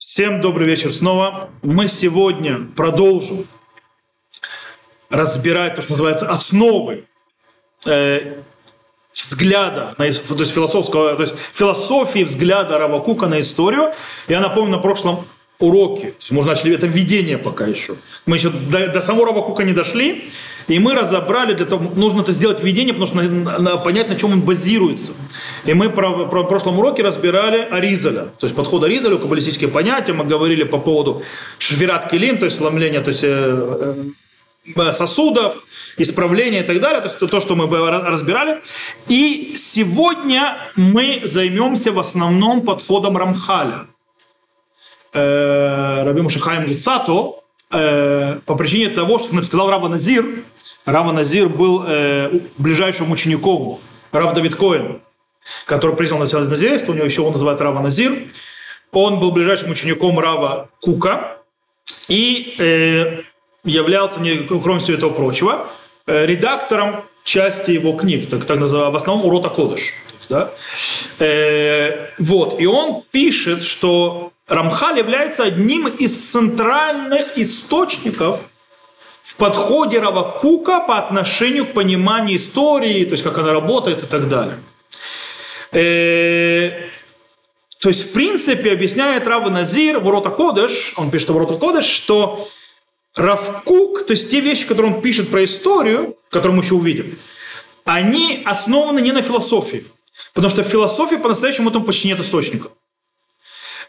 Всем добрый вечер снова. Мы сегодня продолжим разбирать то, что называется основы э, взгляда, то есть философского, то есть философии взгляда Равакука на историю. Я напомню, на прошлом уроке, то есть мы начали, это введение пока еще. Мы еще до, до самого Равакука не дошли, и мы разобрали, для того, нужно это сделать введение, потому что на, на, понять, на чем он базируется. И мы про, про, в прошлом уроке разбирали Аризаля, то есть подход Аризаля, каббалистические понятия, мы говорили по поводу швират келим, то есть сломления, то есть э, э, сосудов, исправления и так далее, то есть то, что мы разбирали. И сегодня мы займемся в основном подходом Рамхаля. Э, Раби Мушахаем Люцато, э, по причине того, что, как сказал Рава Назир, Рава Назир был э, ближайшим учеником Рав Давид Коэн, который признал на себя назирство, у него еще его называют Рава Назир. Он был ближайшим учеником Рава Кука и э, являлся, кроме всего этого прочего, э, редактором части его книг, так, так называемого, в основном Урота Кодыш. Да? Э, вот, и он пишет, что Рамхаль является одним из центральных источников в подходе Равакука по отношению к пониманию истории, то есть как она работает и так далее. Э, то есть, в принципе, объясняет Рава Назир в Рота Кодыш, он пишет в Рота Кодыш, что Равкук, то есть те вещи, которые он пишет про историю, которые мы еще увидим, они основаны не на философии. Потому что в философии по-настоящему там почти нет источников.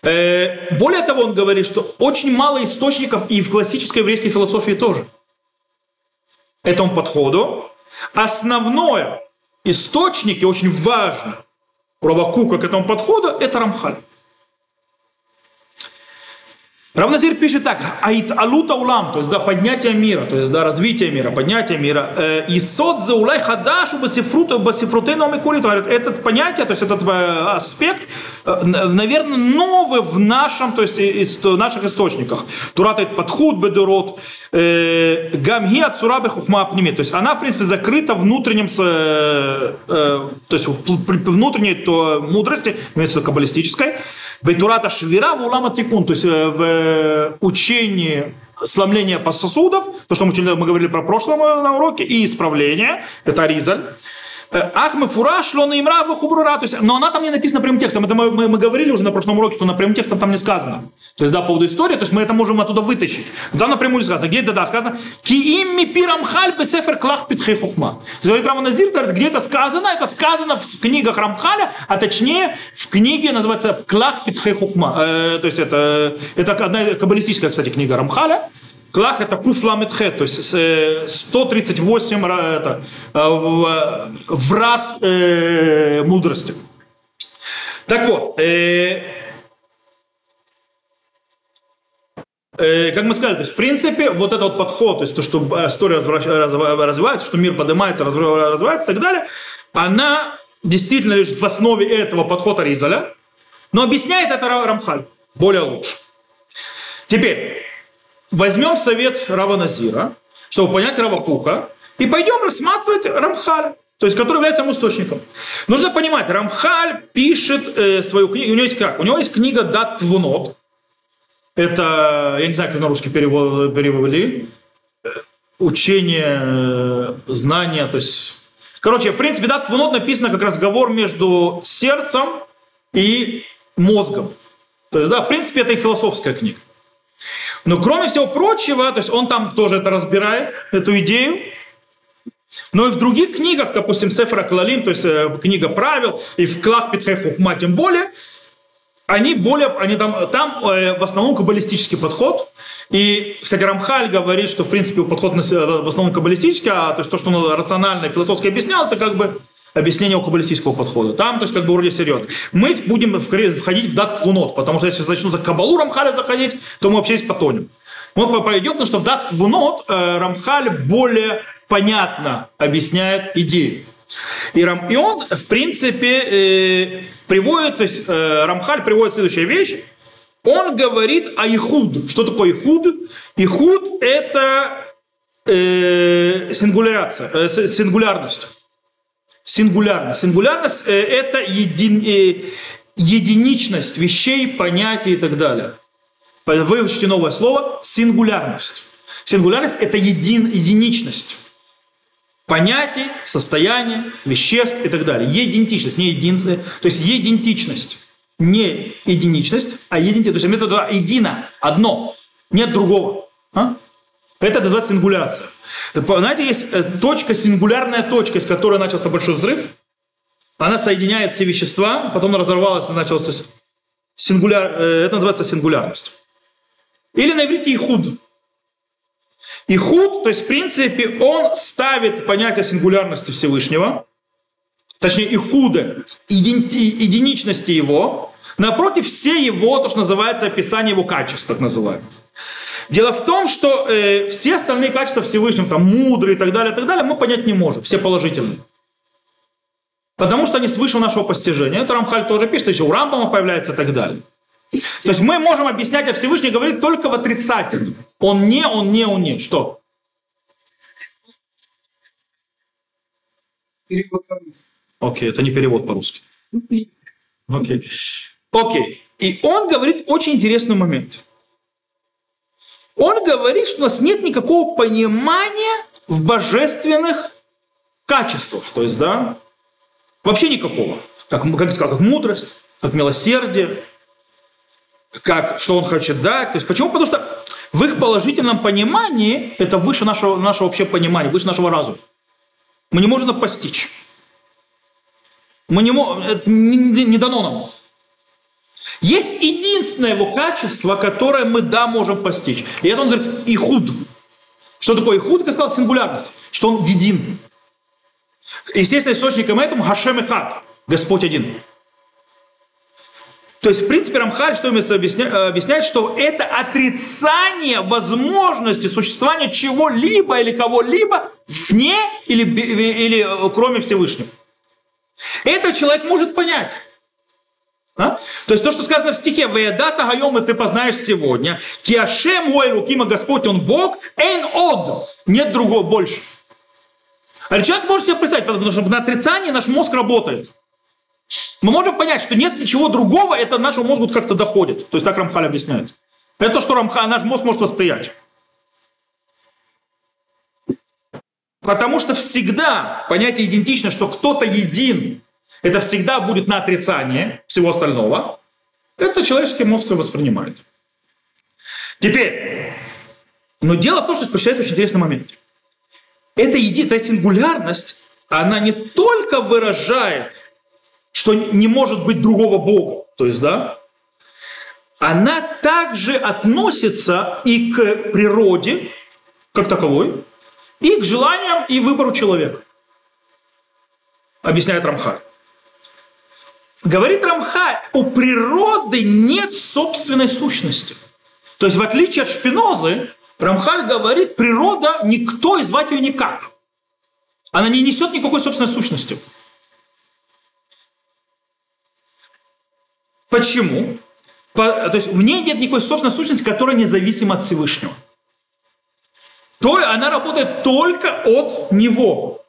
Э, более того, он говорит, что очень мало источников и в классической еврейской философии тоже. Этому подходу. Основное источники, очень важно, Равакука к этому подходу, это Рамхаль. Равназир пишет так, аит алута улам, то есть да, поднятие мира, то есть да, развитие мира, поднятие мира. Э, и сот за улай хадашу басифруты басифруты номикули, это понятие, то есть этот э, аспект, э, наверное, новый в нашем, то есть из наших источниках. Туратает подход бедурот, гамги от сурабы хухма апними, то есть она, в принципе, закрыта внутренним, то есть внутренней то мудрости, имеется в виду каббалистической, Бейтурата швира в улама тикун, то есть э, в э, учении сломления сосудов, то, что мы, мы говорили про прошлом э, на уроке, и исправление, это Аризаль. Ахме фураж, лона имра, хубрура. То есть, но она там не написана прямым текстом. Это мы, мы, мы говорили уже на прошлом уроке, что на прямым текстом там не сказано. То есть, да, по поводу истории, то есть мы это можем оттуда вытащить. Там напрямую не сказано. Где это, да, сказано, ки имми пирам халь бесефер клах питхей хухма. Говорит Рама Назир, где это сказано? Это сказано в книгах Рамхаля, а точнее в книге называется Клах питхей хухма. Э, то есть это, это одна каббалистическая, кстати, книга Рамхаля. Клах это куфламетхе, то есть 138 э, это, э, э, врат э, мудрости. Так вот, э, как мы сказали, то есть в принципе вот этот вот подход, то есть то, что история развивается, что мир поднимается, развивается и так далее, она действительно лежит в основе этого подхода Ризаля, но объясняет это Рамхаль более лучше. Теперь, возьмем совет Рава Назира, чтобы понять Рава Кука, и пойдем рассматривать Рамхаля, то есть который является источником. Нужно понимать, Рамхаль пишет э, свою книгу, у него есть как? У него есть книга Дат Твунот, это, я не знаю, как на русский перевод, перевели, э, учение, э, знания, то есть... Короче, в принципе, Дат Твунот написано как разговор между сердцем и мозгом. То есть, да, в принципе, это и философская книга. Но кроме всего прочего, то есть он там тоже это разбирает, эту идею. Но и в других книгах, допустим, Сефра Клалим, то есть э, книга правил, и в Клах Петхе Хухма тем более, они более, они там, там э, в основном каббалистический подход. И, кстати, Рамхаль говорит, что, в принципе, подход в основном каббалистический, а то есть то, что он рационально и философски объяснял, это как бы объяснение у каббалистического подхода. Там, то есть, как бы вроде серьезно. Мы будем входить в дат твунот, потому что если начну за кабалу Рамхаля заходить, то мы вообще здесь потонем. Мы пойдем, потому что в дат твунот э, Рамхаль более понятно объясняет идею. И, Рам, и он, в принципе, э, приводит, то есть э, Рамхаль приводит следующую вещь. Он говорит о Ихуд. Что такое Ихуд? Ихуд – это э, сингуляция, э, сингулярность сингулярность. Сингулярность э, – это един, э, единичность вещей, понятий и так далее. Выучите новое слово – сингулярность. Сингулярность – это един, единичность. Понятий, состояний, веществ и так далее. Единичность, не единственное. То есть единичность. Не единичность, а единичность. То есть имеется в виду едино, одно, нет другого. А? Это называется сингуляция. Знаете, есть э, точка, сингулярная точка, из которой начался большой взрыв. Она соединяет все вещества, потом разорвалась и начался сингуляр, э, это называется сингулярность. Или на иврите ихуд. Ихуд, то есть в принципе он ставит понятие сингулярности Всевышнего, точнее ихуда, единичности его, напротив все его, то, что называется описание его качеств, так называемых. Дело в том, что э, все остальные качества Всевышнего, там, мудрый и так далее, и так далее, мы понять не можем, все положительные. Потому что они свыше нашего постижения. Это Рамхаль тоже пишет, еще у Рамбама появляется и так далее. То есть мы можем объяснять, а Всевышний говорит только в отрицательном. Он не, он не, он не. Что? Перевод по-русски. Окей, это не перевод по-русски. Окей. Окей. И он говорит очень интересный момент. Он говорит, что у нас нет никакого понимания в божественных качествах. То есть, да, вообще никакого. Как, как, как мудрость, как милосердие, как, что он хочет дать. То есть почему? Потому что в их положительном понимании это выше нашего, нашего вообще понимания, выше нашего разума. Мы не можем это постичь. Мы не, не, не дано нам. Есть единственное его качество, которое мы, да, можем постичь. И это он говорит ихуд. Что такое ихуд? Как сказал, сингулярность. Что он един. Естественно, источником этому Хашем и Хат. Господь один. То есть, в принципе, Рамхаль что имеется объясняет, объясняет, что это отрицание возможности существования чего-либо или кого-либо вне или, или э, кроме Всевышнего. Это человек может понять. А? То есть то, что сказано в стихе, «Веядата хайома ты познаешь сегодня, киашем мой рукима Господь, Он Бог, эйн од, нет другого больше». А человек может себе представить, потому что на отрицании наш мозг работает. Мы можем понять, что нет ничего другого, это нашему мозгу как-то доходит. То есть так Рамхаль объясняет. Это то, что Рамхаль, наш мозг может восприять. Потому что всегда понятие идентично, что кто-то един, это всегда будет на отрицание всего остального. Это человеческий мозг воспринимает. Теперь, но дело в том, что посчитает очень интересный момент. Это единая сингулярность, она не только выражает что не может быть другого Бога. То есть, да, она также относится и к природе, как таковой, и к желаниям и выбору человека. Объясняет Рамхаль. Говорит Рамхаль, у природы нет собственной сущности. То есть, в отличие от Шпинозы, Рамхаль говорит, природа никто и звать ее никак. Она не несет никакой собственной сущности. Почему? По, то есть в ней нет никакой собственной сущности, которая независима от Всевышнего. То она работает только от него.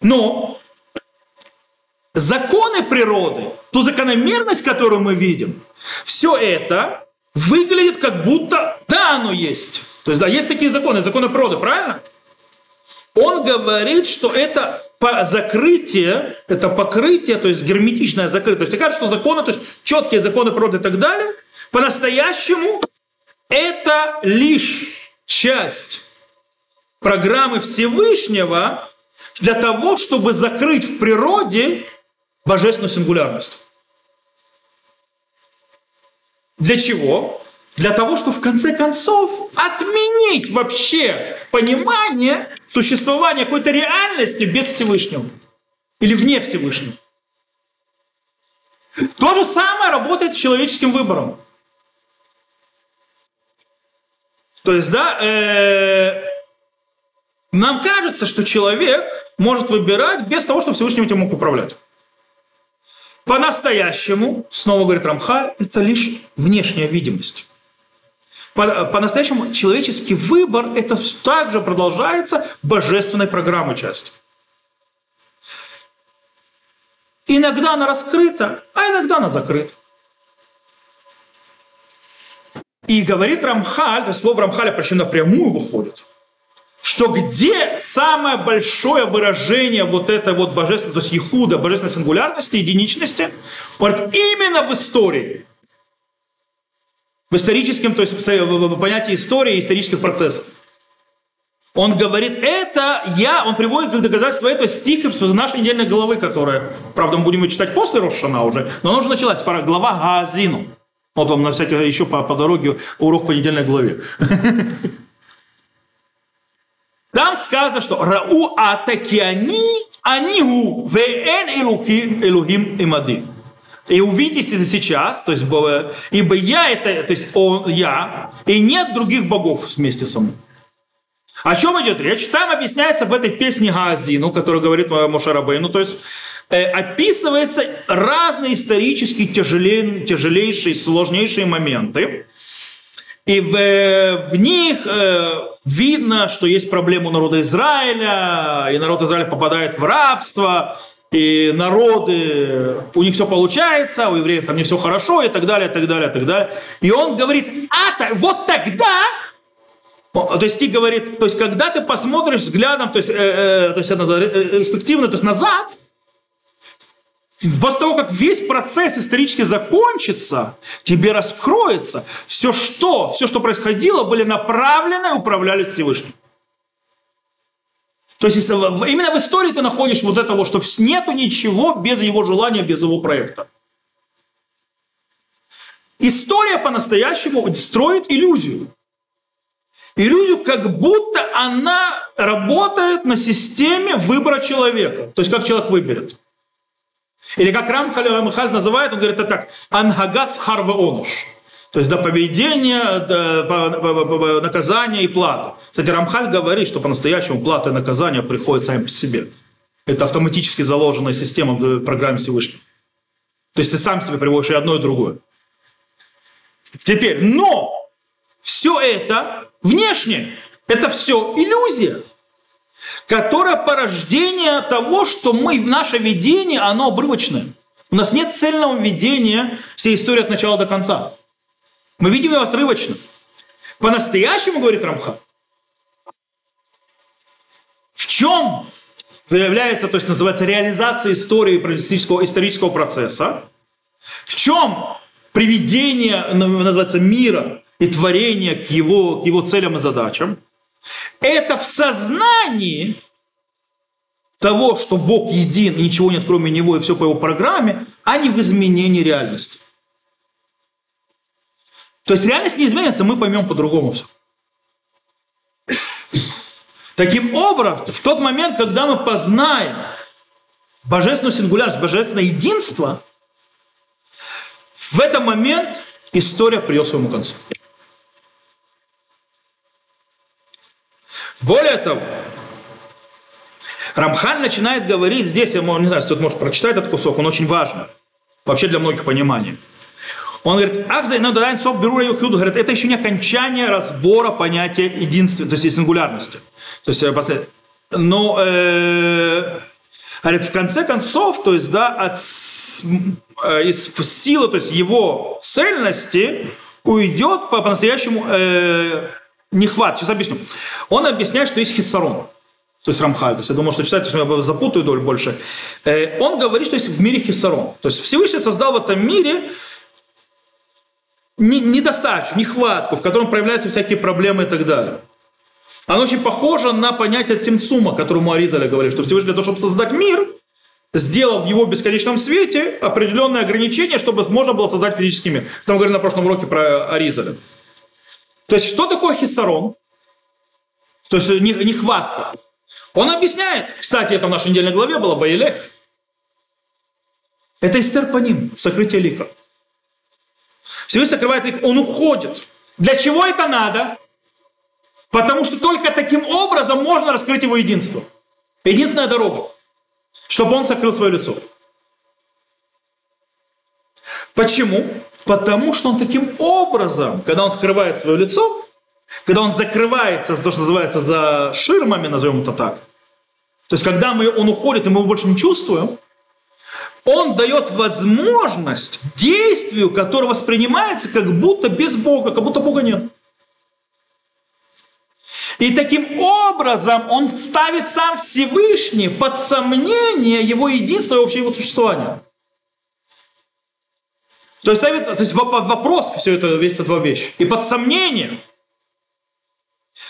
Но законы природы, ту закономерность, которую мы видим, все это выглядит как будто да, оно есть. То есть да, есть такие законы, законы природы, правильно? Он говорит, что это закрытие, это покрытие, то есть герметичное закрытие. То есть кажется, что законы, то есть четкие законы природы и так далее, по-настоящему это лишь часть программы Всевышнего для того, чтобы закрыть в природе божественную сингулярность. Для чего? Для того, чтобы в конце концов отменить вообще понимание существования какой-то реальности без Всевышнего или вне Всевышнего. То же самое работает с человеческим выбором. То есть, да, э, нам кажется, что человек может выбирать без того, чтобы Всевышний этим мог управлять. По-настоящему, снова говорит Рамхаль, это лишь внешняя видимость. По-настоящему человеческий выбор – это также продолжается божественной программой части. Иногда она раскрыта, а иногда она закрыта. И говорит Рамхаль, то есть слово Рамхаля почти напрямую выходит – что где самое большое выражение вот этой вот божественной, то есть Ихуда, божественной сингулярности, единичности, вот именно в истории. В историческом, то есть в понятии истории и исторических процессов. Он говорит, это я, он приводит как доказательство этого стих из нашей недельной главы, которая, правда, мы будем ее читать после Рошана уже, но она уже началась, пора, глава Гаазину. Вот вам на всякий еще по, по дороге урок по недельной главе. Там сказано, что Рау атакиани анигу вен элухим элухим имади. И увидите сейчас, то есть, ибо я это, то есть он, я, и нет других богов вместе со мной. О чем идет речь? Там объясняется в этой песне Гаазину, которую говорит Мошарабейну, то есть э, описываются разные исторические тяжелей, тяжелейшие, сложнейшие моменты. И в, в них э, видно, что есть проблема народа Израиля, и народ Израиля попадает в рабство, и народы, у них все получается, у евреев там не все хорошо, и так далее, и так далее, и так далее. И он говорит, а вот тогда то есть говорит, то есть когда ты посмотришь взглядом, то есть, э, э, то есть это, э, респективно, то есть назад, после того, как весь процесс исторически закончится, тебе раскроется все, что, все, что происходило, были направлены и управлялись Всевышним. То есть именно в истории ты находишь вот этого, что нету ничего без его желания, без его проекта. История по-настоящему строит иллюзию иллюзию, как будто она работает на системе выбора человека. То есть, как человек выберет. Или как Рамхаль Михаль называет, он говорит это так, ангагат харве онош. То есть до поведения, до наказания и плата. Кстати, Рамхаль говорит, что по-настоящему плата и наказание приходят сами по себе. Это автоматически заложенная система в программе Всевышнего. То есть ты сам себе приводишь и одно, и другое. Теперь, но все это внешне, это все иллюзия, которая порождение того, что мы, наше видение, оно обрывочное. У нас нет цельного видения всей истории от начала до конца. Мы видим ее отрывочно. По-настоящему, говорит Рамха, в чем является, то есть называется реализация истории исторического, исторического процесса, в чем приведение, называется, мира и творение к его, к его целям и задачам, это в сознании того, что Бог един, и ничего нет кроме Него, и все по Его программе, а не в изменении реальности. То есть реальность не изменится, мы поймем по-другому все. Таким образом, в тот момент, когда мы познаем божественную сингулярность, божественное единство, в этот момент история придет к своему концу. Более того, Рамхан начинает говорить здесь, я не знаю, если кто-то может прочитать этот кусок, он очень важный. Вообще для многих пониманий. Он говорит, Ахзай, но Дайнцов беру Юхюд, говорит, это еще не окончание разбора понятия единства, то есть сингулярности. То есть, э, но э, говорит, в конце концов, то есть, да, от, э, из силы, то есть его цельности уйдет по, по-настоящему э, нехват. Сейчас объясню. Он объясняет, что есть хиссарон. То есть Рамхаль, то есть я думаю, что читать, что я запутаю долю больше. Э, он говорит, что есть в мире хиссарон. То есть Всевышний создал в этом мире недостачу, нехватку, в котором проявляются всякие проблемы и так далее. Оно очень похоже на понятие цимцума, которому Аризаля говорит, что Всевышний для того, чтобы создать мир, сделал в его бесконечном свете определенные ограничения, чтобы можно было создать физический мир. Там говорили на прошлом уроке про Аризаля. То есть, что такое хиссарон? То есть, нехватка. Он объясняет, кстати, это в нашей недельной главе было, Ваилех. Это Эстер по ним, сокрытие лика. Всевышний сокрывает лик, он уходит. Для чего это надо? Потому что только таким образом можно раскрыть его единство. Единственная дорога, чтобы он сокрыл свое лицо. Почему? Потому что он таким образом, когда он скрывает свое лицо, когда он закрывается, то, что называется, за ширмами, назовем это так, то есть когда мы, он уходит, и мы его больше не чувствуем, он дает возможность действию, которое воспринимается как будто без Бога, как будто Бога нет. И таким образом он ставит сам Всевышний под сомнение его единства и общего его существования. То есть, то есть вопрос все это, весь этот вещь. И под сомнение.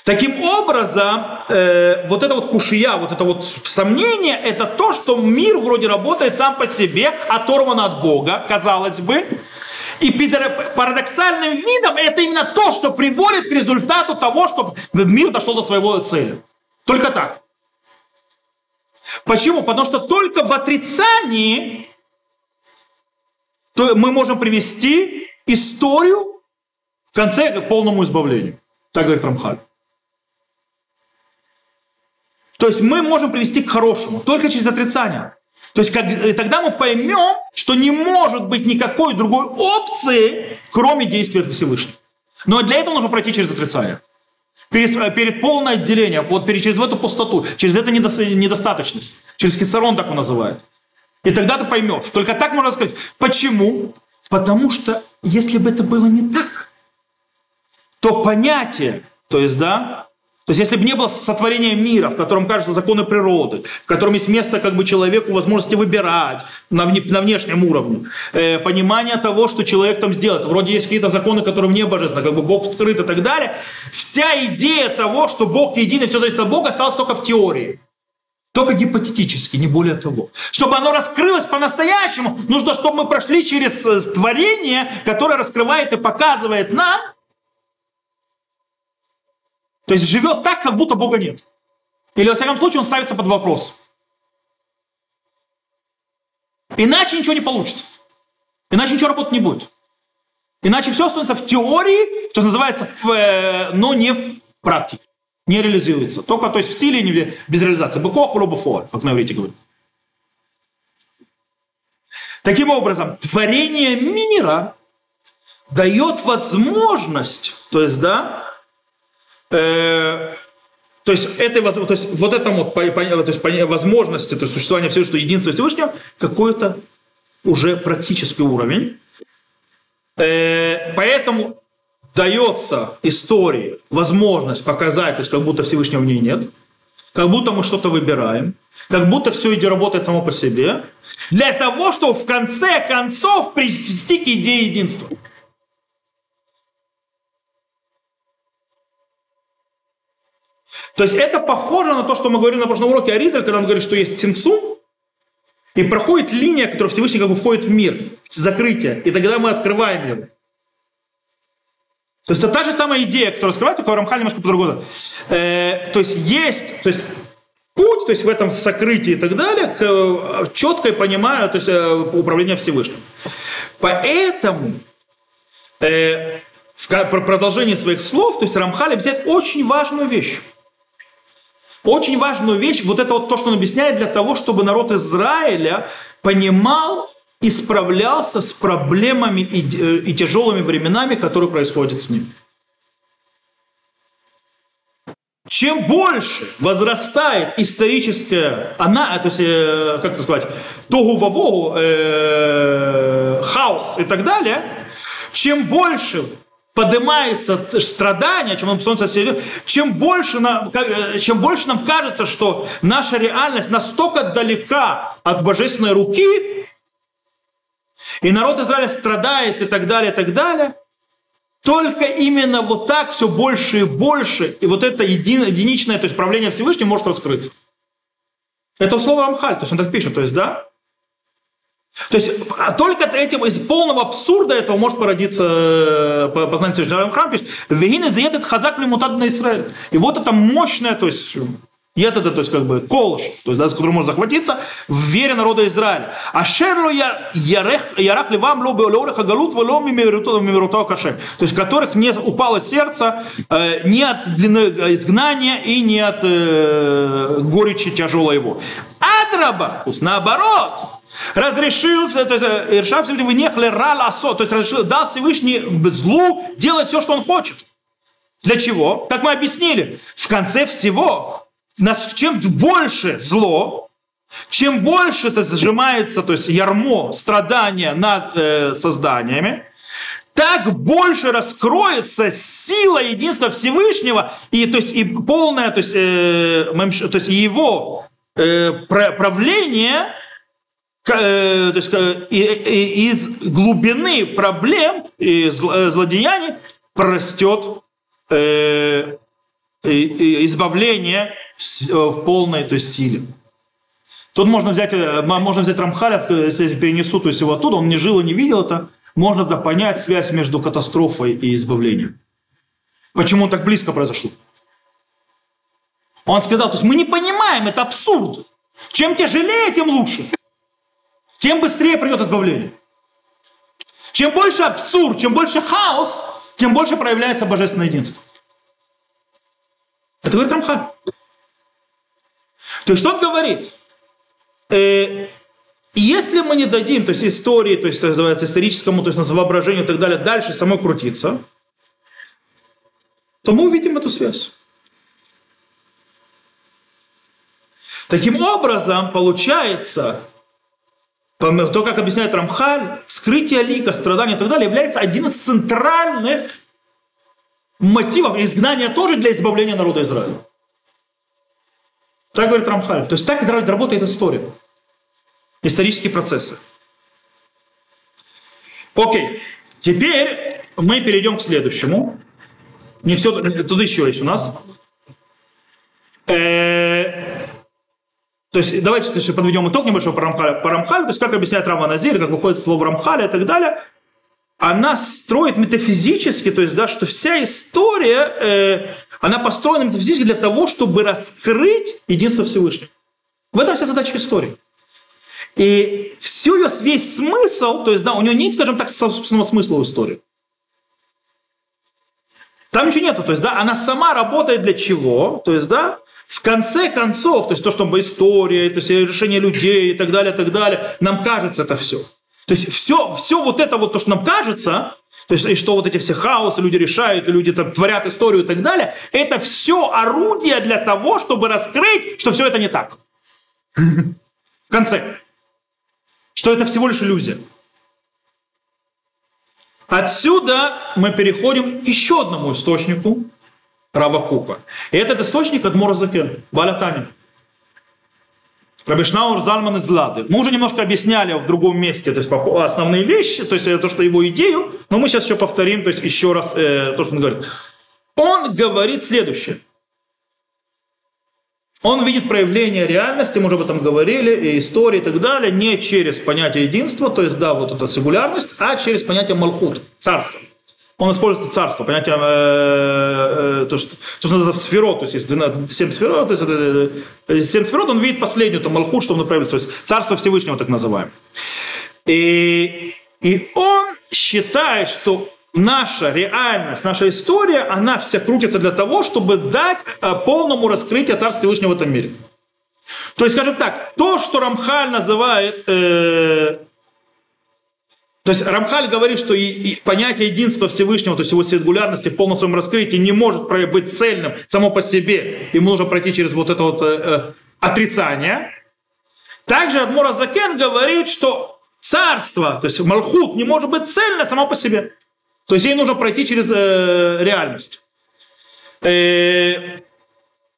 Таким образом, э, вот это вот кушия, вот это вот сомнение, это то, что мир вроде работает сам по себе, оторван от Бога, казалось бы. И парадоксальным видом это именно то, что приводит к результату того, чтобы мир дошел до своего цели. Только так. Почему? Потому что только в отрицании то мы можем привести историю в конце к полному избавлению. Так говорит Рамхаль. То есть мы можем привести к хорошему только через отрицание. То есть как, тогда мы поймем, что не может быть никакой другой опции, кроме действия Всевышнего. Но для этого нужно пройти через отрицание. Перед, перед полное отделение, вот через эту пустоту, через эту недостаточность, через хисарон так он называет. И тогда ты поймешь. Только так можно сказать. Почему? Потому что если бы это было не так, то понятие, то есть, да, то есть, если бы не было сотворения мира, в котором кажутся законы природы, в котором есть место как бы человеку возможности выбирать на, на внешнем уровне, э, понимание того, что человек там сделает, вроде есть какие-то законы, которые не божественны, как бы Бог скрыт и так далее, вся идея того, что Бог един и все зависит от Бога, осталась только в теории. Только гипотетически, не более того. Чтобы оно раскрылось по-настоящему, нужно, чтобы мы прошли через э, творение, которое раскрывает и показывает нам, то есть живет так, как будто Бога нет. Или, во всяком случае, он ставится под вопрос. Иначе ничего не получится. Иначе ничего работать не будет. Иначе все останется в теории, что называется, в, э, но не в практике. Не реализуется. Только то есть в силе, не без реализации. Быкох, лобофор, как на иврите говорят. Таким образом, творение мира дает возможность, то есть, да, Э, то есть, этой, то есть вот это вот, то есть, возможности, то есть существования Всевышнего, единства Всевышнего, какой-то уже практический уровень. Э, поэтому дается истории возможность показать, то есть как будто Всевышнего в ней нет, как будто мы что-то выбираем, как будто все идет работает само по себе, для того, чтобы в конце концов привести к идее единства. То есть это похоже на то, что мы говорили на прошлом уроке о Ризаль, когда он говорит, что есть Тинцу, и проходит линия, которая Всевышний как бы входит в мир, закрытие, и тогда мы открываем его. То есть это та же самая идея, которую раскрывает, только Рамхаль немножко по-другому. Э, то есть есть, то есть путь, то есть в этом сокрытии и так далее, к э, четкое понимаю, то есть э, управление Всевышним. Поэтому э, в продолжении своих слов, то есть Рамхаль взять очень важную вещь. Очень важную вещь, вот это вот то, что он объясняет, для того, чтобы народ Израиля понимал и справлялся с проблемами и, э, и тяжелыми временами, которые происходят с ним. Чем больше возрастает историческая, она, то есть, э, как это сказать, тогу-вавогу, э, хаос и так далее, чем больше поднимается страдание, чем он солнце чем больше, нам, э, чем больше нам кажется, что наша реальность настолько далека от божественной руки, и народ Израиля страдает и так далее, и так далее, только именно вот так все больше и больше, и вот это един, единичное, то есть правление Всевышнего может раскрыться. Это слово Рамхаль, то есть он так пишет, то есть, да, то есть а только этим, из полного абсурда этого может породиться э, познание Всевышнего. Храм пишет, «Вегины заедет хазак лимутад на Израиль». И вот это мощное, то есть Ед это, то есть как бы колш, то есть, да, с которым можно захватиться в вере народа Израиля. А шерло ярах ли вам ло беолеореха галут вело мимируто кашем. То есть, которых не упало сердце э, ни от длины изгнания и ни от э, горечи тяжелого его. Адраба, то есть наоборот, разрешил, Иршав Всевышний нехле рал асо, то есть разрешил, дал Всевышний злу делать все, что он хочет. Для чего? Как мы объяснили, в конце всего, нас чем больше зло, чем больше это сжимается, то есть ярмо, страдания над э, созданиями, так больше раскроется сила единства Всевышнего и, то есть, и полное, то есть, э, то есть его э, правление э, то есть, из глубины проблем и э, злодеяний прорастет э, избавление в, в полной то есть, силе. Тут можно взять, можно взять Рамхаля, если перенесу то есть его оттуда, он не жил и не видел это, можно да понять связь между катастрофой и избавлением. Почему так близко произошло? Он сказал, то есть мы не понимаем, это абсурд. Чем тяжелее, тем лучше. Тем быстрее придет избавление. Чем больше абсурд, чем больше хаос, тем больше проявляется божественное единство. Это говорит Рамхаль. То есть что он говорит? Э, если мы не дадим, то есть истории, то есть называется историческому, то есть воображению и так далее, дальше само крутиться, то мы увидим эту связь. Таким образом, получается, то, как объясняет Рамхаль, скрытие лика, страдания и так далее является один из центральных мотивов изгнания тоже для избавления народа Израиля. Так говорит Рамхаль. То есть так работает история. Исторические процессы. Окей. Теперь мы перейдем к следующему. Не все, тут еще есть у нас. Э, то есть давайте подведем итог небольшой по Рамхалю. По Рамхалю, то есть как объясняет Рама Назир, как выходит слово Рамхаля и так далее, она строит метафизически, то есть, да, что вся история, э, она построена метафизически для того, чтобы раскрыть единство Всевышнего. В этом вся задача истории. И все ее, весь смысл, то есть, да, у нее нет, скажем так, собственного смысла в истории. Там ничего нету, то есть, да, она сама работает для чего? То есть, да, в конце концов, то есть то, что история, то есть решение людей и так далее, и так далее, нам кажется это все. То есть все, все вот это вот, то, что нам кажется, то есть и что вот эти все хаосы люди решают, и люди там творят историю и так далее, это все орудие для того, чтобы раскрыть, что все это не так. В конце. Что это всего лишь иллюзия. Отсюда мы переходим к еще одному источнику, Рава Кука. И этот источник от Морозакен, Балятани. Рабишнаур Зальман из Лады. Мы уже немножко объясняли в другом месте то есть, основные вещи, то есть то, что его идею, но мы сейчас еще повторим, то есть еще раз э, то, что он говорит. Он говорит следующее. Он видит проявление реальности, мы уже об этом говорили, и истории и так далее, не через понятие единства, то есть, да, вот эта сингулярность, а через понятие малхут, царство он использует царство, понятие, э, э, то, что, то, что называется сферот, то есть есть 12, 7 сферот, то есть это, 7 сферот, он видит последнюю, то Малхут, что он направляет, то есть царство Всевышнего так называемое. И, и он считает, что наша реальность, наша история, она вся крутится для того, чтобы дать э, полному раскрытию Царства Всевышнего в этом мире. То есть, скажем так, то, что Рамхаль называет э, то есть Рамхаль говорит, что и, и понятие единства Всевышнего, то есть его сингулярности в полном своем раскрытии не может быть цельным само по себе. Ему нужно пройти через вот это вот э, э отрицание. Также Адмура Закен говорит, что царство, то есть Малхут, не может быть цельно само по себе. То есть ей нужно пройти через э, реальность. Э,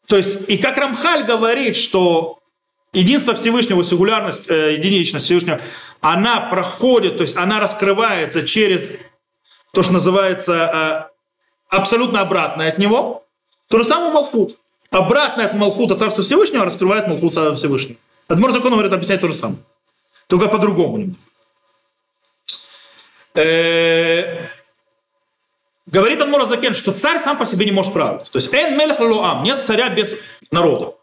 то есть, и как Рамхаль говорит, что единство Всевышнего, сингулярность, э, единичность Всевышнего, она проходит, то есть она раскрывается через то, что называется э, абсолютно обратное от него. То же самое Малфут. Обратное от Малфута Царства Всевышнего раскрывает Малфут Царства Всевышнего. Адмор закон говорит, объяснять то же самое. Только по-другому. Э, говорит Адмор Закен, что царь сам по себе не может править. То есть «Эн мелех нет царя без народа.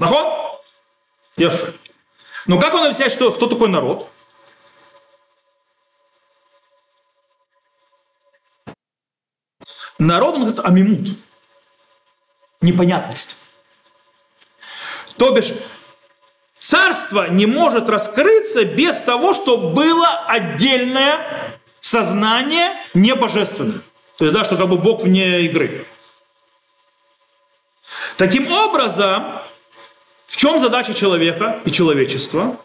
Нахон? Еф. Ну как он объясняет, что, кто такой народ? Народ, он говорит, амимут. Непонятность. То бишь, царство не может раскрыться без того, чтобы было отдельное сознание небожественное. То есть, да, что как бы Бог вне игры. Таким образом, чем задача человека и человечества?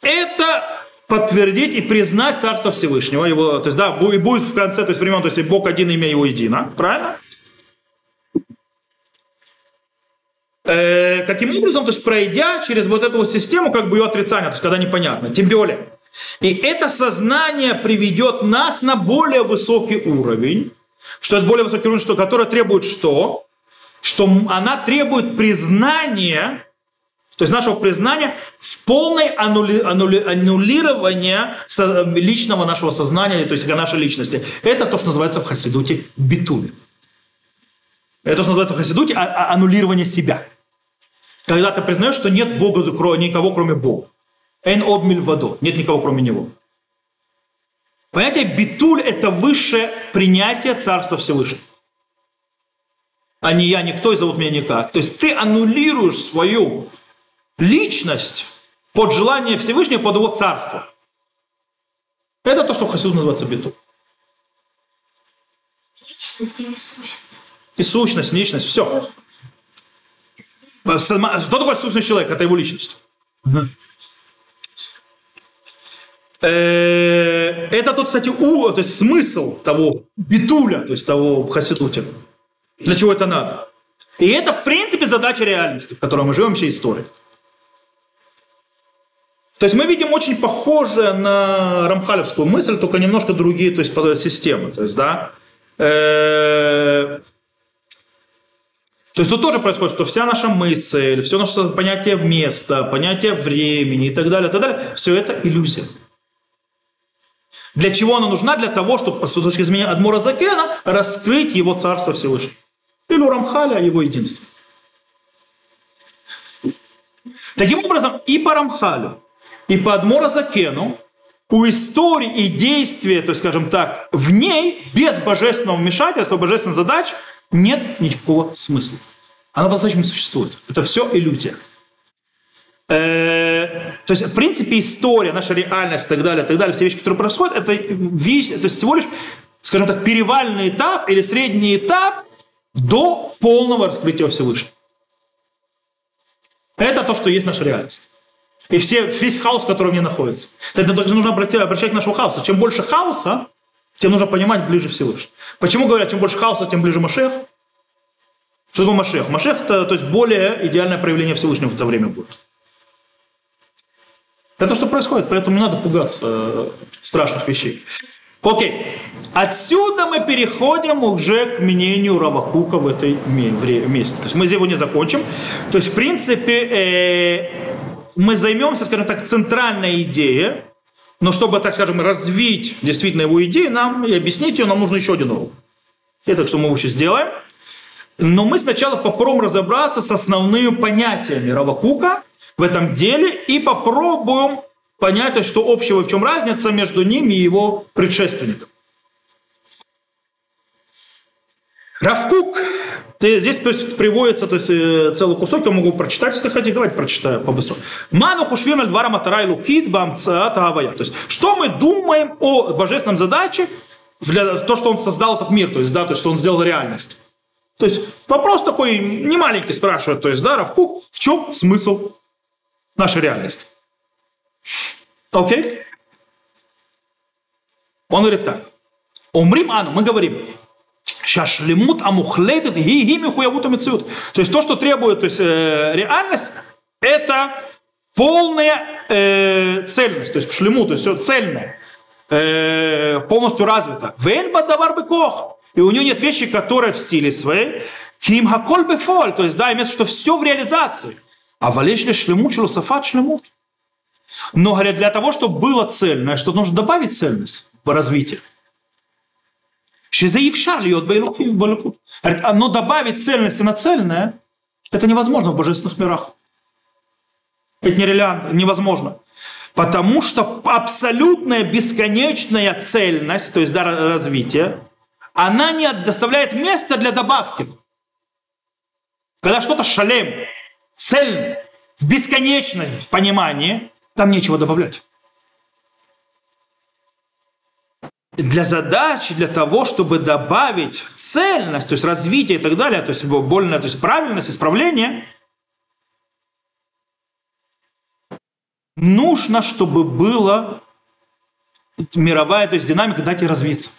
Это подтвердить и признать Царство Всевышнего. Его, то есть, да, и будет в конце, то есть времен, то есть Бог один, имя его едино. Правильно? Э, каким образом? То есть пройдя через вот эту вот систему, как бы ее отрицания, то есть когда непонятно. Тем более. И это сознание приведет нас на более высокий уровень. Что это более высокий уровень, что, который требует что? Что она требует признания, то есть нашего признания в полной аннули, аннули, аннулирования личного нашего сознания, то есть нашей личности. Это то, что называется в Хасидуте битуль. Это то, что называется в Хасидуте а, а, аннулирование себя. Когда ты признаешь, что нет Бога, никого, кроме Бога. Эн од мильвадо. Нет никого, кроме Него. Понятие битуль – это высшее принятие Царства Всевышнего. А не я, никто, и зовут меня никак. То есть ты аннулируешь свою личность под желание Всевышнего, под его царство. Это то, что в Хасиду называется битуль. И сущность, личность, все. Что такое сущность человека? Это его личность. Э, это тот, кстати, у, то есть смысл того битуля, то есть того в Хасидуте. Для чего это надо? И это, в принципе, задача реальности, в которой мы живем, вообще истории. То есть мы видим очень похожее на рамхалевскую мысль, только немножко другие то есть, системы. То есть, да, э, то есть тут тоже происходит, что вся наша мысль, все наше понятие места, понятие времени и так далее, и так далее, все это иллюзия. Для чего она нужна? Для того, чтобы, с точки зрения Адмура Закена, раскрыть его царство Всевышнего. Или у Рамхаля его единство. Таким образом, и по Рамхалю, и по Адмура Закену у истории и действия, то есть, скажем так, в ней без божественного вмешательства, божественных задач нет никакого смысла. Она по-настоящему существует. Это все иллюзия. Э, то есть, в принципе, история, наша реальность и так далее, и так далее, все вещи, которые происходят, это весь, то всего лишь, скажем так, перевальный этап или средний этап до полного раскрытия Всевышнего. Это то, что есть наша реальность. И все, весь хаос, который в ней находится. Это также нужно обращать, обращать к нашему хаосу. Чем больше хаоса, тем нужно понимать ближе Всевышнего. Почему говорят, чем больше хаоса, тем ближе Машех? Что такое Машех? Машех это то есть более идеальное проявление Всевышнего в это время будет. Это что происходит, поэтому не надо пугаться э, страшных вещей. Окей. Отсюда мы переходим уже к мнению Равакука в этой месте. То есть мы его не закончим. То есть, в принципе, э, мы займемся, скажем так, центральной идеей, но чтобы, так скажем, развить действительно его идею, нам и объяснить ее, нам нужно еще один урок. Это что мы сейчас сделаем. Но мы сначала попробуем разобраться с основными понятиями Равакука в этом деле и попробуем понять, что общего и в чем разница между ним и его предшественником. Равкук, здесь то есть, приводится то есть, э, целый кусок, я могу прочитать, если хотите, давайте прочитаю побыстрее. Ману хушвим двара матарай лукит бамцаата авая. То есть, что мы думаем о божественном задаче, для то, что он создал этот мир, то есть, да, то есть, что он сделал реальность. То есть вопрос такой не маленький спрашивает, то есть, да, Равкук, в чем смысл нашей реальности? Окей? Он говорит так. Умрим ану, мы говорим, шашлемут амухлетет ги михуявут амициют. То есть то, что требует то есть, э, реальность, это полная э, цельность, то есть шлему, то есть все цельное, э, полностью развито. Вельба давар бекох. И у нее нет вещи, которые в стиле своей. Ким хаколь бефоль, то есть да, имеется, что все в реализации. А валеш ли шлемут, шлюсафат шлемут. Но, говорят, для того, чтобы было цельное, что нужно добавить цельность в развитие. Шизаившар льет балюкут. Говорит, но добавить цельности на цельное, это невозможно в божественных мирах. Это нереально, невозможно. Потому что абсолютная бесконечная цельность, то есть дар развития, она не доставляет места для добавки. Когда что-то шалем, цель, в бесконечном понимании, там нечего добавлять. Для задачи, для того, чтобы добавить цельность, то есть развитие и так далее, то есть больное, то есть правильность, исправление, нужно, чтобы была мировая, то есть динамика, дать ей развиться.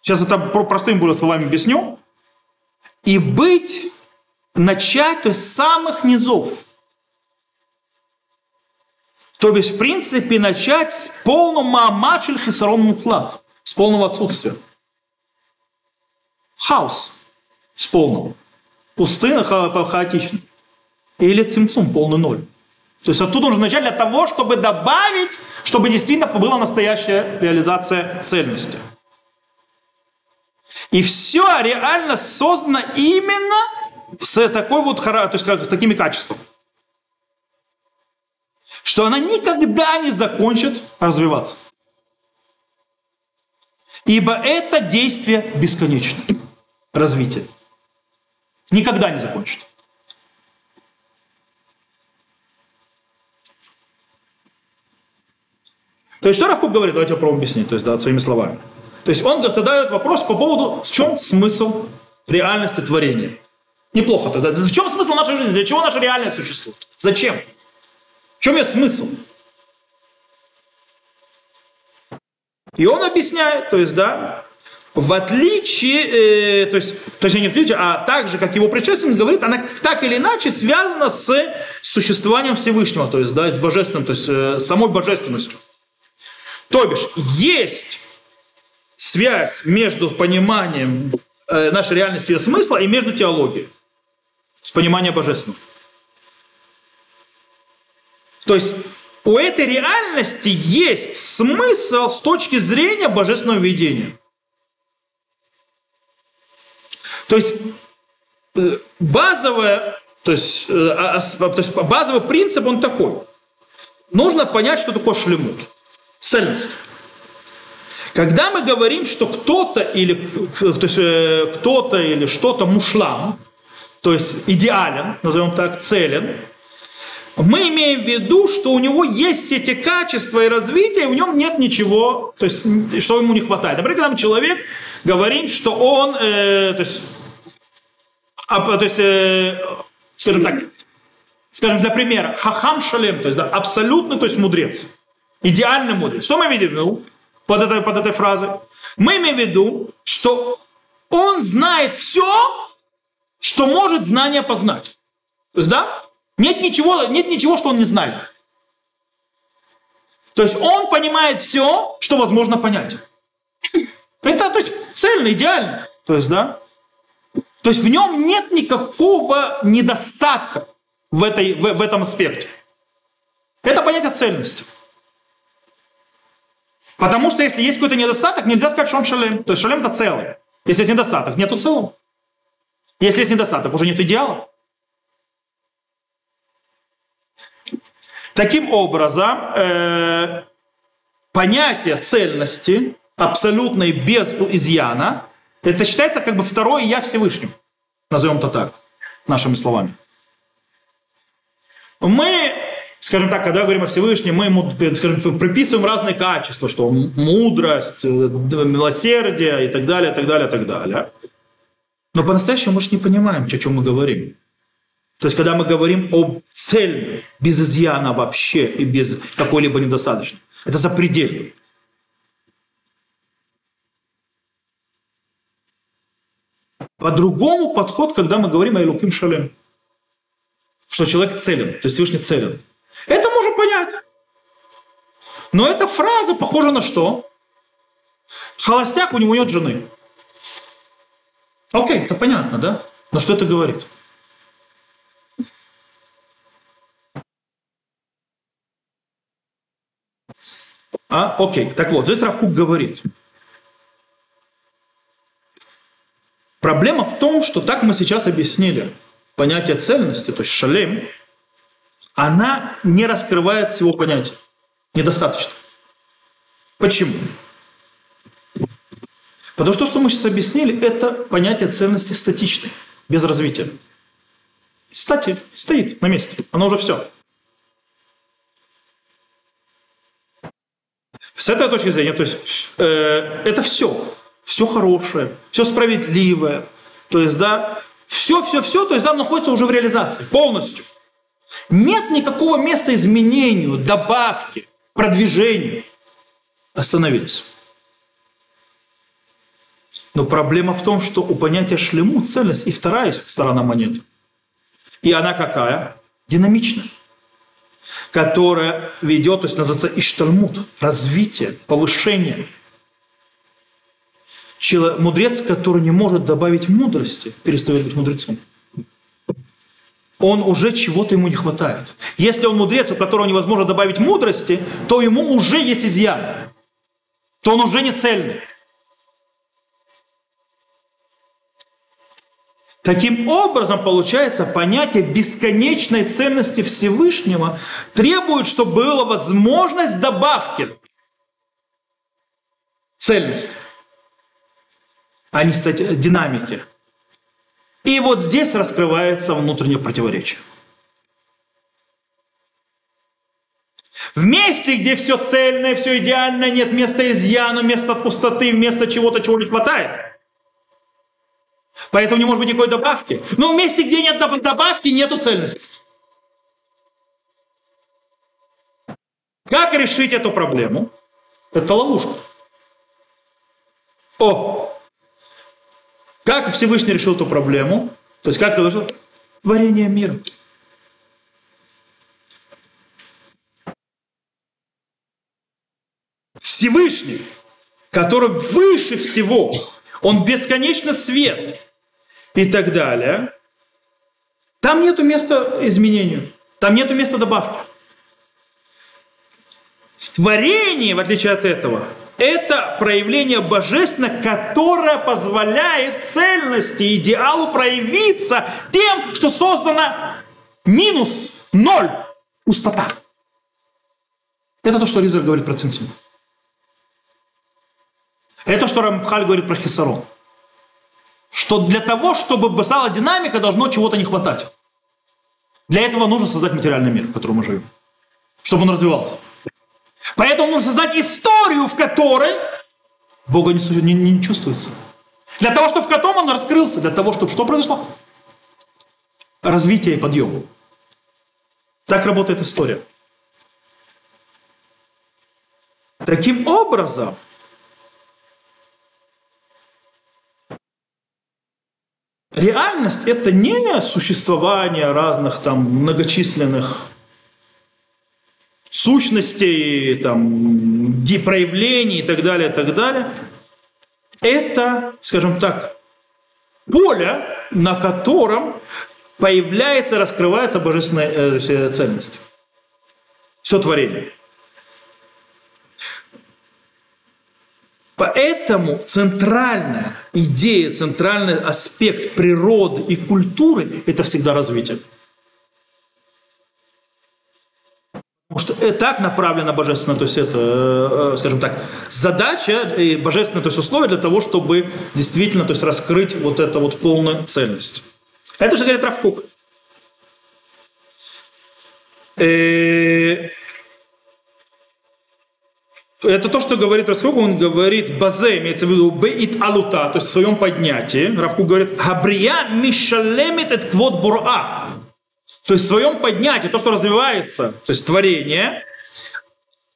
Сейчас это простым более словами объясню. И быть, начать, то есть с самых низов. То есть, в принципе, начать с полного маамачель хисарон муфлат, с полного отсутствия. Хаос с полного. Пустына ха хаотично. Или цимцум, полный ноль. То есть оттуда нужно начать для того, чтобы добавить, чтобы действительно была настоящая реализация цельности. И все реально создано именно с такой вот, то есть как, с такими качествами. Что она никогда не закончит развиваться. Ибо это действие бесконечное. Развитие. Никогда не закончит. То есть, что Равкук говорит? Давайте попробуем объяснить, то есть, да, своими словами. То есть, он задает вопрос по поводу, в чем смысл реальности творения. Неплохо тогда. В чем смысл нашей жизни? Для чего наша реальность существует? Зачем? Чем ее смысл? И он объясняет, то есть, да, в отличие, э, то есть, точнее не в отличие, а так же, как его предшественник говорит, она так или иначе связана с существованием Всевышнего, то есть, да, с божественным, то есть, э, самой божественностью. То бишь, есть связь между пониманием э, нашей реальности и ее смысла и между теологией, с пониманием божественного. То есть у этой реальности есть смысл с точки зрения божественного видения. То есть э, базовое, то есть, э, а, то есть базовый принцип он такой. Нужно понять, что такое шлемут цельность. Когда мы говорим, что кто-то или, то есть, э, кто-то или что-то мушлам, то есть идеален, назовем так, целен, мы имеем в виду, что у него есть все эти качества и развитие, и в нем нет ничего, то есть, что ему не хватает. Например, когда мы человек говорим, что он, э, то есть, а, то есть э, скажем так, скажем для примера, хахам шалем, то есть да, абсолютно, то есть мудрец. Идеальный мудрец. Что мы видим виду под этой, под этой фразой? Мы имеем в виду, что он знает все, что может знание познать. То есть, да? Нет ничего, нет ничего, что он не знает. То есть он понимает все, что возможно понять. Это то есть, цельно, идеально. То есть, да? То есть в нем нет никакого недостатка в, этой, в, в этом аспекте. Это понятие цельности. Потому что если есть какой-то недостаток, нельзя сказать, что он шалем. То есть шалем это целый. Если есть недостаток, нету целого. Если есть недостаток, уже нет идеала. Таким образом, э, понятие цельности, абсолютной без изъяна, это считается как бы второе «я Всевышним». Назовем это так, нашими словами. Мы скажем так, когда говорим о Всевышнем, мы ему скажем, приписываем разные качества, что мудрость, э, милосердие и так далее, и так далее, и так далее. Но по-настоящему мы же не понимаем, о чем мы говорим. То есть, когда мы говорим об цельном, без изъяна вообще и без какой-либо недостаточности, это запредельно. По-другому подход, когда мы говорим о Илуким Шалем. Что человек целен, то есть Всевышний целен. Это можно понять. Но эта фраза похожа на что? Холостяк, у него нет жены. Окей, это понятно, да? Но что это говорит? А, окей, так вот, здесь Равкук говорит. Проблема в том, что так мы сейчас объяснили понятие цельности, то есть шалем, она не раскрывает всего понятия. Недостаточно. Почему? Потому что то, что мы сейчас объяснили, это понятие ценности статичной, без развития. Стати, стоит на месте, оно уже все. С этой точки зрения, то есть э, это все, все хорошее, все справедливое, то есть да, все, все, все, то есть да, находится уже в реализации полностью. Нет никакого места изменению, добавки, продвижению. Остановились. Но проблема в том, что у понятия шлему цельность и вторая сторона монеты. И она какая? Динамичная. Которая ведет, то есть называется иштальмут, развитие, повышение. Человек, мудрец, который не может добавить мудрости, перестает быть мудрецом. Он уже чего-то ему не хватает. Если он мудрец, у которого невозможно добавить мудрости, то ему уже есть изъян. То он уже не цельный. Таким образом, получается, понятие бесконечной ценности Всевышнего требует, чтобы была возможность добавки цельности, а не стать динамики. И вот здесь раскрывается внутреннее противоречие. В месте, где все цельное, все идеальное, нет места изъяну, места пустоты, места чего-то, чего не хватает – Поэтому не может быть никакой добавки. Но в месте, где нет добавки, нету цельности. Как решить эту проблему? Это ловушка. О! Как Всевышний решил эту проблему? То есть как это вышло? Творение мира. Всевышний, который выше всего, он бесконечно свет и так далее, там нету места изменению, там нету места добавки. В творении, в отличие от этого, это проявление божественного, которое позволяет цельности, идеалу проявиться тем, что создано минус ноль, пустота. Это то, что Ризер говорит про цинцум. Это то, что Рамбхаль говорит про Хисарон что для того, чтобы стала динамика, должно чего-то не хватать. Для этого нужно создать материальный мир, в котором мы живем, чтобы он развивался. Поэтому нужно создать историю, в которой Бога не, не, не чувствуется. Для того, чтобы в котором он раскрылся, для того, чтобы что произошло? Развитие и подъем. Так работает история. Таким образом, Реальность – это не существование разных там многочисленных сущностей, там, проявлений и так далее, и так далее. Это, скажем так, поле, на котором появляется, раскрывается божественная э, ценность. Все творение. Поэтому центральная идея, центральный аспект природы и культуры – это всегда развитие. Потому что так направлена божественная, то есть это, э, э, скажем так, задача и божественное, то есть условие для того, чтобы действительно, то есть раскрыть вот эту вот полную цельность. Это же говорит Равкук. Э, это то, что говорит Раскруг, он говорит базе, имеется в виду беит алута, то есть в своем поднятии. Равку говорит, хабрия мишалемит эт квот бура. То есть в своем поднятии, то, что развивается, то есть творение,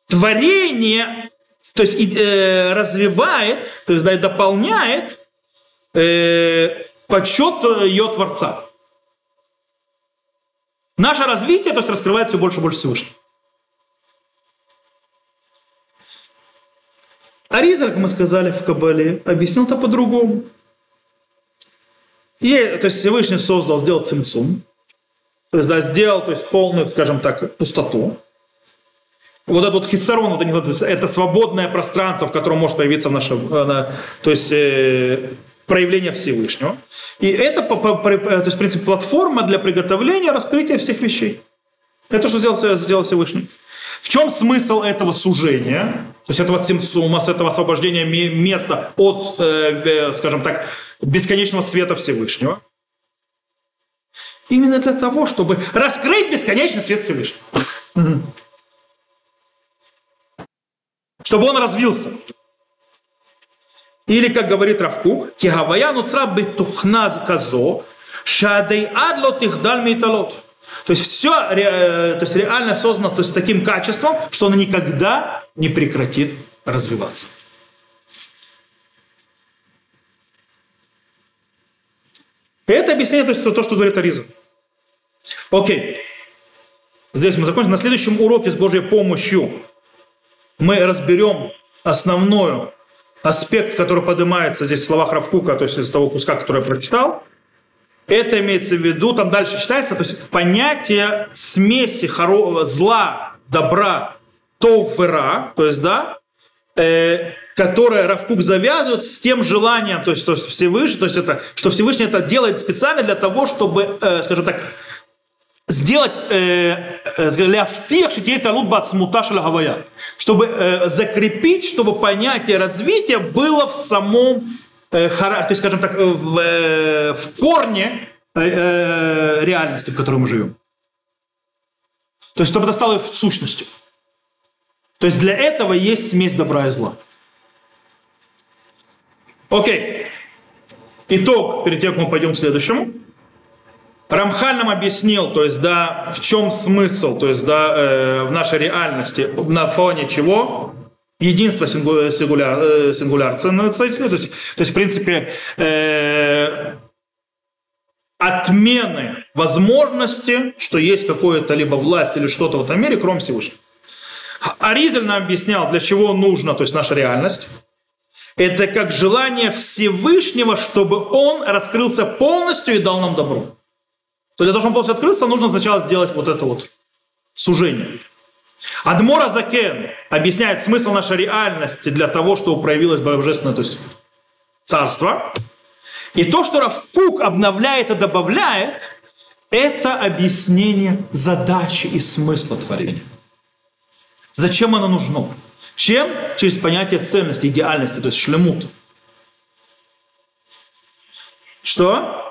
творение, то есть э, развивает, то есть да, дополняет э, подсчет ее Творца. Наше развитие, то есть раскрывает все больше и больше Всевышнего. Аризаль, как мы сказали в Кабале, объяснил это по-другому. И, то есть Всевышний создал, сделал цимцум, то есть да, сделал, то есть полную, скажем так, пустоту. Вот этот вот хиссарон, вот это, это свободное пространство, в котором может появиться наше, э, то есть э, проявление Всевышнего. И это, по, по, по, то есть, в принципе, платформа для приготовления раскрытия всех вещей. Это что сделал, сделал Всевышний. В чем смысл этого сужения, то есть этого цимцума, с этого освобождения места от, э, э, скажем так, бесконечного света Всевышнего? Именно для того, чтобы раскрыть бесконечный свет Всевышнего. Чтобы он развился. Или, как говорит Равкук, «Кигавая нуцра бетухна казо, шадей адлот их даль То есть все то есть реально создано то есть, таким качеством, что оно никогда не прекратит развиваться. Это объяснение, то есть то, что говорит Ариза. Окей. Здесь мы закончим. На следующем уроке с Божьей помощью мы разберем основной аспект, который поднимается здесь в словах Равкука, то есть из того куска, который я прочитал. Это имеется в виду, там дальше читается, то есть понятие смеси хоро... зла, добра, товвера, то есть, да, э, которое Равкук завязывает с тем желанием, то есть, то есть Всевышний, то есть это, что Всевышний это делает специально для того, чтобы, э, скажем так, сделать э, ляфтих шитейта лут смуташля гавая, чтобы э, закрепить, чтобы понятие развития было в самом, э, то есть, скажем так, в, в корне реальности, в которой мы живем. То есть, чтобы это стало сущностью. То есть, для этого есть смесь добра и зла. Окей. Итог, перед тем, как мы пойдем к следующему. Рамхаль нам объяснил, то есть, да, в чем смысл, то есть, да, э, в нашей реальности, на фоне чего единство сингуляр, сингуляр, э, сингуляр то есть, то есть, в принципе, э, отмены возможности, что есть какое-то либо власть или что-то в этом мире, кроме Всевышнего. Аризель нам объяснял, для чего нужно, то есть наша реальность. Это как желание Всевышнего, чтобы Он раскрылся полностью и дал нам добро то для того, чтобы он полностью открылся, нужно сначала сделать вот это вот сужение. Адмора Закен объясняет смысл нашей реальности для того, чтобы проявилось божественное то есть царство. И то, что Равкук обновляет и добавляет, это объяснение задачи и смысла творения. Зачем оно нужно? Чем? Через понятие ценности, идеальности, то есть шлемут. Что?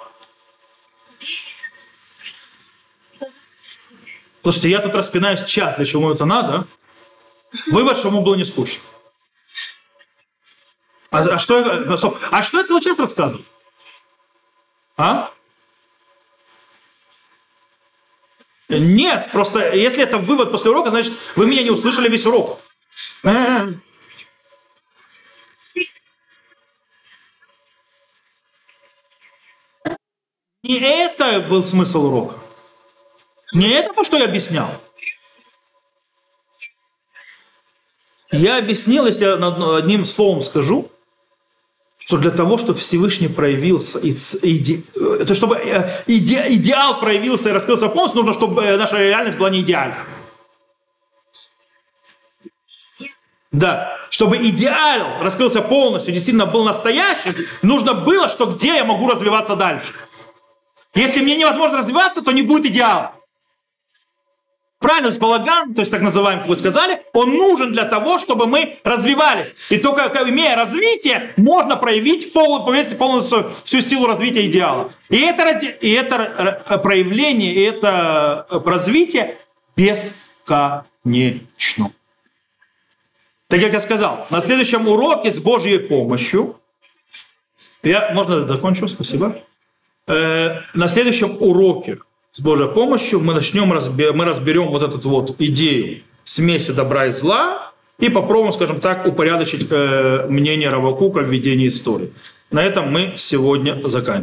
Слушайте, я тут распинаюсь час, для чего это надо. Вывод, что ему было не скучно. А, а, что, я, стоп, а что я целый час рассказывал? А? Нет, просто если это вывод после урока, значит, вы меня не услышали весь урок. Не это был смысл урока. Не это то, что я объяснял. Я объяснил, если я одним словом скажу, что для того, чтобы Всевышний проявился, и, иде, то чтобы э, иде, идеал проявился и раскрылся полностью, нужно, чтобы э, наша реальность была не идеальна. Да, чтобы идеал раскрылся полностью, действительно был настоящим, нужно было, что где я могу развиваться дальше. Если мне невозможно развиваться, то не будет идеала. Правильно, то есть балаган, то есть так называемый, как вы сказали, он нужен для того, чтобы мы развивались. И только имея развитие, можно проявить пол, полностью всю силу развития идеала. И это, и это проявление, и это э, развитие бесконечно. Так как я сказал, на следующем уроке с Божьей помощью, я, можно закончу, спасибо. Э, на следующем уроке с Божьей помощью мы начнем, мы разберем вот эту вот идею смеси добра и зла и попробуем, скажем так, упорядочить э, мнение Равакука в ведении истории. На этом мы сегодня заканчиваем.